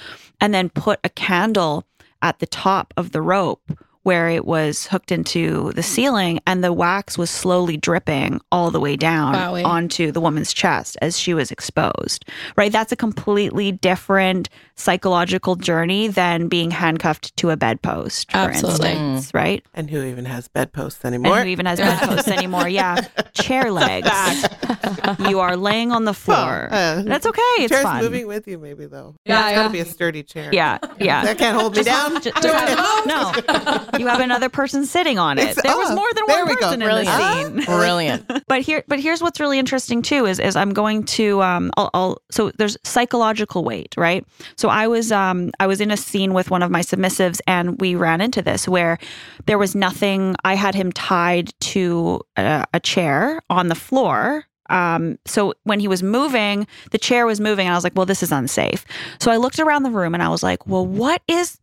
Speaker 2: and then put a candle at the top of the rope where it was hooked into the ceiling and the wax was slowly dripping all the way down
Speaker 3: Wowie.
Speaker 2: onto the woman's chest as she was exposed. Right? That's a completely different psychological journey than being handcuffed to a bedpost, for
Speaker 3: Absolutely.
Speaker 2: instance, right?
Speaker 1: And who even has bedposts
Speaker 2: And
Speaker 1: anymore?
Speaker 2: who even has bedposts anymore? Yeah, chair legs. you are laying on the floor.
Speaker 1: uh,
Speaker 2: That's okay. It's fine.
Speaker 1: Chair's
Speaker 2: fun.
Speaker 1: moving with you, maybe though.
Speaker 3: Yeah,
Speaker 1: it's got to be a sturdy chair.
Speaker 2: Yeah, yeah.
Speaker 1: that can't hold me down.
Speaker 2: Ju- just have- no, you have another person sitting on it.
Speaker 1: It's-
Speaker 2: there was
Speaker 1: oh,
Speaker 2: more than
Speaker 1: there
Speaker 2: one
Speaker 1: we go.
Speaker 2: person in
Speaker 4: Brilliant.
Speaker 2: the scene.
Speaker 4: Brilliant.
Speaker 2: But here, but here's what's really interesting too is is I'm going to um I'll, I'll so there's psychological weight right. So I was um I was in a scene with one of my submissives and we ran into this where there was nothing. I had him tied to a, a chair on the floor. Um, so when he was moving, the chair was moving, and I was like, "Well, this is unsafe." So I looked around the room, and I was like, "Well, what is?"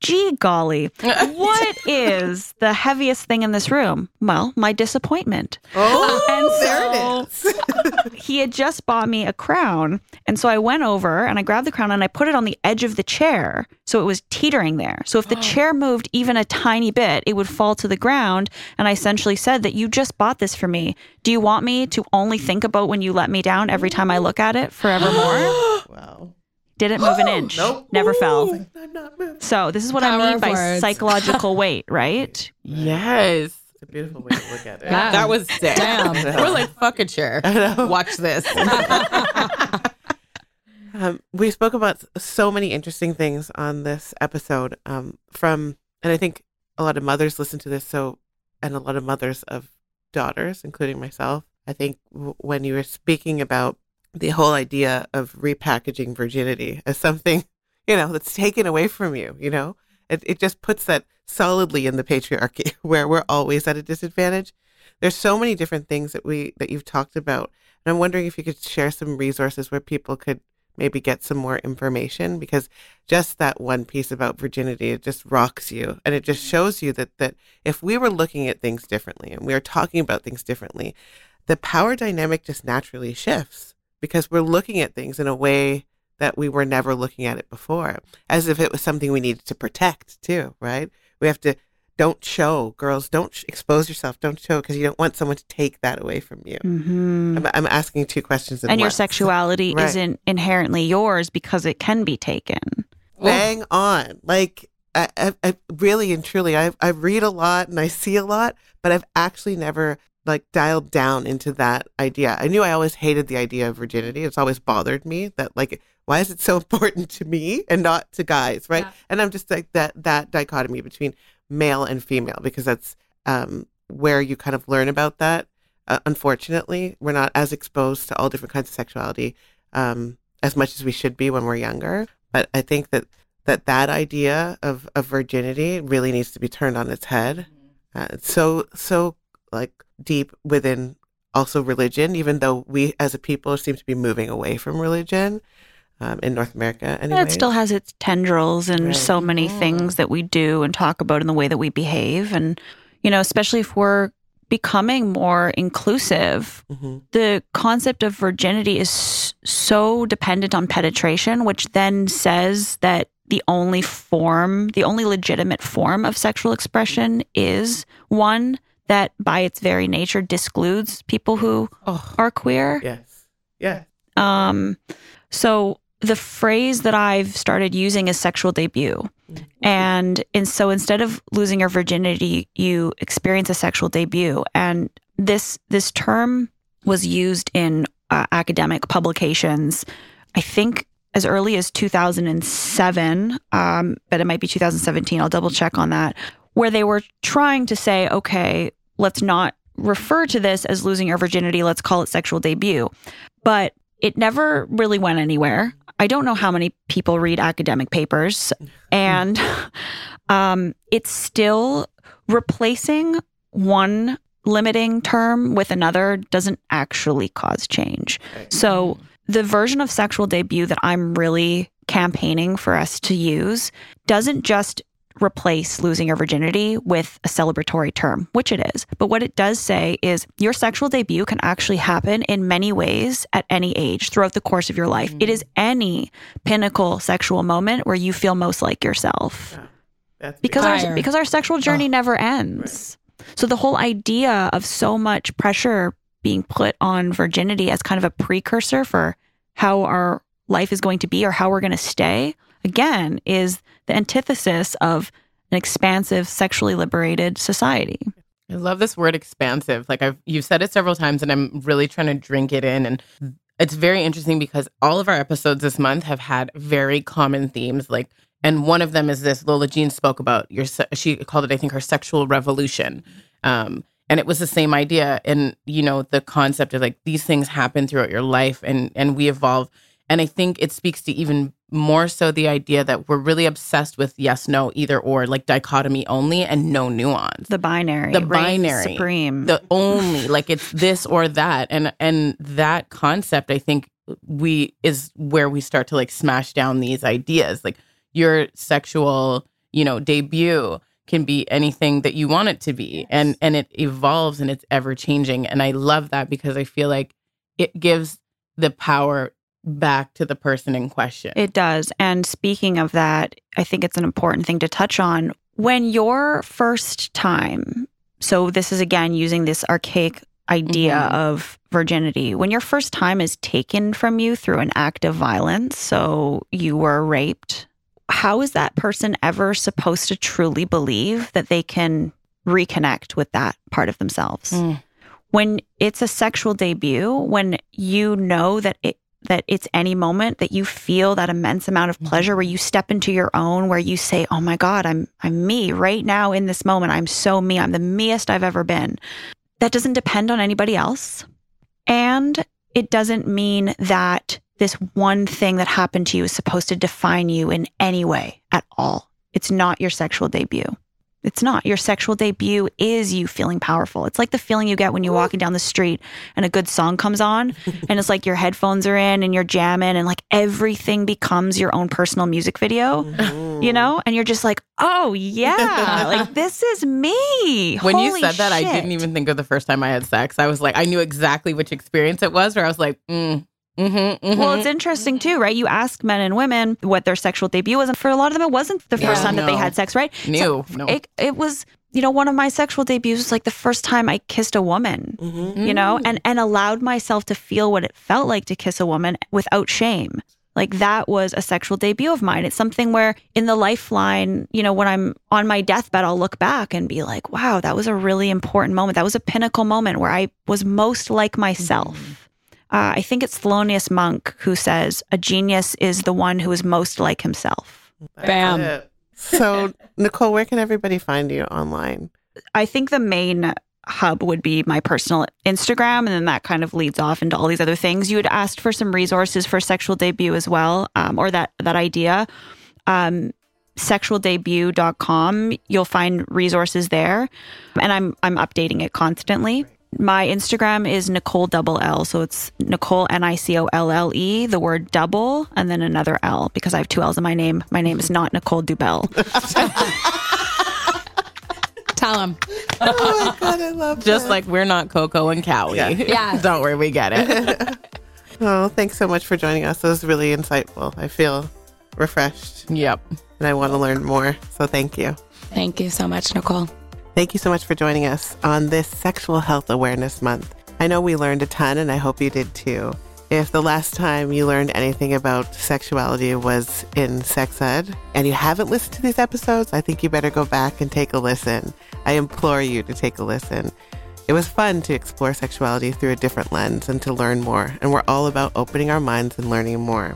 Speaker 2: Gee golly, what is the heaviest thing in this room? Well, my disappointment.
Speaker 1: Oh,
Speaker 2: And
Speaker 1: there
Speaker 2: so-
Speaker 1: it is.
Speaker 2: He had just bought me a crown. And so I went over and I grabbed the crown and I put it on the edge of the chair. So it was teetering there. So if the oh. chair moved even a tiny bit, it would fall to the ground. And I essentially said that you just bought this for me. Do you want me to only think about when you let me down every time I look at it forevermore?
Speaker 1: wow.
Speaker 2: Didn't move an inch.
Speaker 1: Nope.
Speaker 2: Never fell.
Speaker 1: I'm not moving.
Speaker 2: So this is what I mean
Speaker 3: of
Speaker 2: by
Speaker 3: words.
Speaker 2: psychological weight, right?
Speaker 4: Yes.
Speaker 1: It's a beautiful way to look at it.
Speaker 3: Yeah.
Speaker 4: That was sick.
Speaker 3: Damn.
Speaker 4: We're like, fuck a chair. Watch this.
Speaker 1: Um, we spoke about so many interesting things on this episode. Um, from and I think a lot of mothers listen to this. So, and a lot of mothers of daughters, including myself. I think w- when you were speaking about the whole idea of repackaging virginity as something, you know, that's taken away from you, you know, it it just puts that solidly in the patriarchy where we're always at a disadvantage. There's so many different things that we that you've talked about, and I'm wondering if you could share some resources where people could maybe get some more information because just that one piece about virginity it just rocks you and it just shows you that that if we were looking at things differently and we are talking about things differently the power dynamic just naturally shifts because we're looking at things in a way that we were never looking at it before as if it was something we needed to protect too right we have to don't show girls don't sh- expose yourself don't show because you don't want someone to take that away from you
Speaker 2: Mm-hmm.
Speaker 1: I'm, I'm asking two questions
Speaker 2: And your sexuality
Speaker 1: Right.
Speaker 2: isn't inherently yours because it can be taken.
Speaker 1: bang on. Like I, I, I really and truly, I I read a lot and I see a lot, but I've actually never like dialed down into that idea. I knew I always hated the idea of virginity. It's always bothered me that like why is it so important to me and not to guys, right?
Speaker 3: Yeah.
Speaker 1: And I'm just like that that dichotomy between male and female because that's um where you kind of learn about that. Uh, unfortunately, we're not as exposed to all different kinds of sexuality um, as much as we should be when we're younger. But I think that that that idea of, of virginity really needs to be turned on its head. Uh, it's so so like deep within also religion, even though we as a people seem to be moving away from religion um, in North America. Anyway,
Speaker 2: It still has its tendrils and
Speaker 1: Right.
Speaker 2: so many things that we do and talk about in the way that we behave. And, you know, especially if we're becoming more inclusive,
Speaker 1: Mhm.
Speaker 2: the concept of virginity is so dependent on penetration, which then says that the only form, the only legitimate form of sexual expression is one that by its very nature discludes people who
Speaker 4: Oh,
Speaker 2: are queer.
Speaker 1: yes, yeah,
Speaker 2: Um, so the phrase that I've started using is sexual debut. And and so instead of losing your virginity, you experience a sexual debut. And this this term was used in uh, academic publications. I think as early as 2007, um, but it might be 2017. I'll double check on that. Where they were trying to say, okay, let's not refer to this as losing your virginity. Let's call it sexual debut. But it never really went anywhere. I don't know how many people read academic papers, and um, it's still replacing one limiting term with another doesn't actually cause change. So the version of sexual debut that I'm really campaigning for us to use doesn't just replace losing your virginity with a celebratory term, which it is. But what it does say is your sexual debut can actually happen in many ways at any age throughout the course of your life. It is mm. any pinnacle sexual moment where you feel most like yourself
Speaker 1: That's
Speaker 2: because
Speaker 3: Fire.
Speaker 2: our because our sexual journey never ends. So the whole idea of so much pressure being put on virginity as kind of a precursor for how our life is going to be or how we're going to stay again is the antithesis of an expansive sexually liberated society.
Speaker 4: I love this word expansive. Like I've you've said it several times and I'm really trying to drink it in and it's very interesting because all of our episodes this month have had very common themes like and one of them is this Lola Jean spoke about your she called it I think her sexual revolution. Um and it was the same idea and you know the concept of like these things happen throughout your life and and we evolve and I think it speaks to even more so the idea that we're really obsessed with yes no either or like dichotomy only and no nuance.
Speaker 2: The binary,
Speaker 4: the
Speaker 2: reigns
Speaker 4: binary.
Speaker 2: Supreme.
Speaker 4: the only like it's this or that. And and that concept i think we is where we start to like smash down these ideas. Like your sexual you know debut can be anything that you want it to be. And and it evolves and it's ever changing. And i love that because i feel like it gives the power back to the person in question
Speaker 2: It does. And speaking of that, I think it's an important thing to touch on. When your first time, so this is again using this archaic idea
Speaker 4: Mhm.
Speaker 2: of virginity, when your first time is taken from you through an act of violence, so you were raped, how is that person ever supposed to truly believe that they can reconnect with that part of themselves?
Speaker 4: Mm.
Speaker 2: When it's a sexual debut, when you know that it that it's any moment that you feel that immense amount of mm-hmm. pleasure where you step into your own where you say oh my god i'm i'm me right now in this moment. I'm so me. I'm the meest i've ever been. That doesn't depend on anybody else. And it doesn't mean that this one thing that happened to you is supposed to define you in any way at all. It's not your sexual debut it's not. Your sexual debut is you feeling powerful. It's like the feeling you get when you're walking down the street and a good song comes on and it's like your headphones are in and you're jamming and like everything becomes your own personal music video, you know? And you're just like, oh yeah, like this is me.
Speaker 4: when you said that, I didn't even think of the first time I had sex. I was like, I knew exactly which experience it was, where I was like, mm, mm-hmm, mm-hmm.
Speaker 2: Well, it's interesting too, right? You ask men and women what their sexual debut was, and for a lot of them, it wasn't the first
Speaker 4: Yeah.
Speaker 2: time that they had sex, right?
Speaker 4: New,
Speaker 2: So
Speaker 4: no.
Speaker 2: It, it was, you know, one of my sexual debuts was like the first time I kissed a woman,
Speaker 1: Mm-hmm.
Speaker 2: you know, and and allowed myself to feel what it felt like to kiss a woman without shame. Like that was a sexual debut of mine. It's something where in the lifeline, you know, when I'm on my deathbed, I'll look back and be like, wow, that was a really important moment. That was a pinnacle moment where I was most like myself. Uh, I think it's Thelonious Monk who says, a genius is the one who is most like himself.
Speaker 3: Bam.
Speaker 1: So, Nicole, where can everybody find you online?
Speaker 2: I think the main hub would be my personal Instagram, and then that kind of leads off into all these other things. You had asked for some resources for sexual debut as well, um, or that that idea. Um, sexualdebut.com you'll find resources there and i'm i'm updating it constantly my instagram is nicole double l so it's nicole n-i-c-o-l-l-e the word double and then another l because i have two l's in my name my name is not nicole dubell
Speaker 3: Tell him.
Speaker 1: Oh my god, I love
Speaker 4: Just
Speaker 1: that.
Speaker 4: like we're not Coco and Cowie.
Speaker 1: Yeah.
Speaker 3: Yeah.
Speaker 4: Don't worry, we get it.
Speaker 1: Oh, thanks so much for joining us. It was really insightful. I feel refreshed
Speaker 4: yep.
Speaker 1: and I want to learn more. So thank you.
Speaker 3: Thank you so much, Nicole.
Speaker 1: Thank you so much for joining us on this Sexual Health Awareness Month. I know we learned a ton and I hope you did too. If the last time you learned anything about sexuality was in sex ed and you haven't listened to these episodes, I think you better go back and take a listen. I implore you to take a listen. It was fun to explore sexuality through a different lens and to learn more, and we're all about opening our minds and learning more.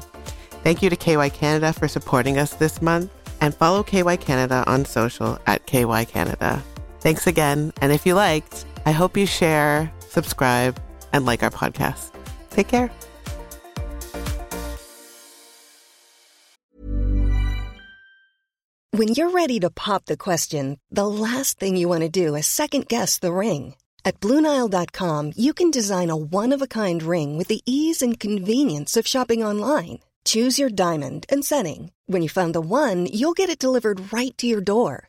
Speaker 1: Thank you to KY Canada for supporting us this month, and follow KY Canada on social at KY Canada. Thanks again, and if you liked, I hope you share, subscribe, and like our podcast. Take care.
Speaker 6: When you're ready to pop the question, the last thing you want to do is second guess the ring. At Bluenile.com, you can design a one of a kind ring with the ease and convenience of shopping online. Choose your diamond and setting. When you find the one, you'll get it delivered right to your door.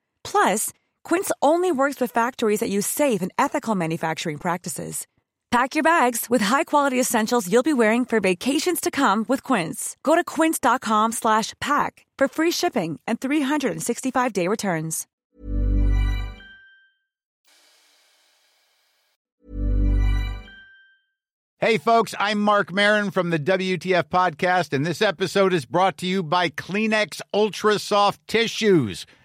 Speaker 7: Plus, Quince only works with factories that use safe and ethical manufacturing practices. Pack your bags with high-quality essentials you'll be wearing for vacations to come with Quince. Go to quince.com slash pack for free shipping and 365-day returns.
Speaker 8: Hey, folks, I'm Marc Maron from the WTF Podcast, and this episode is brought to you by Kleenex Ultra Soft Tissues,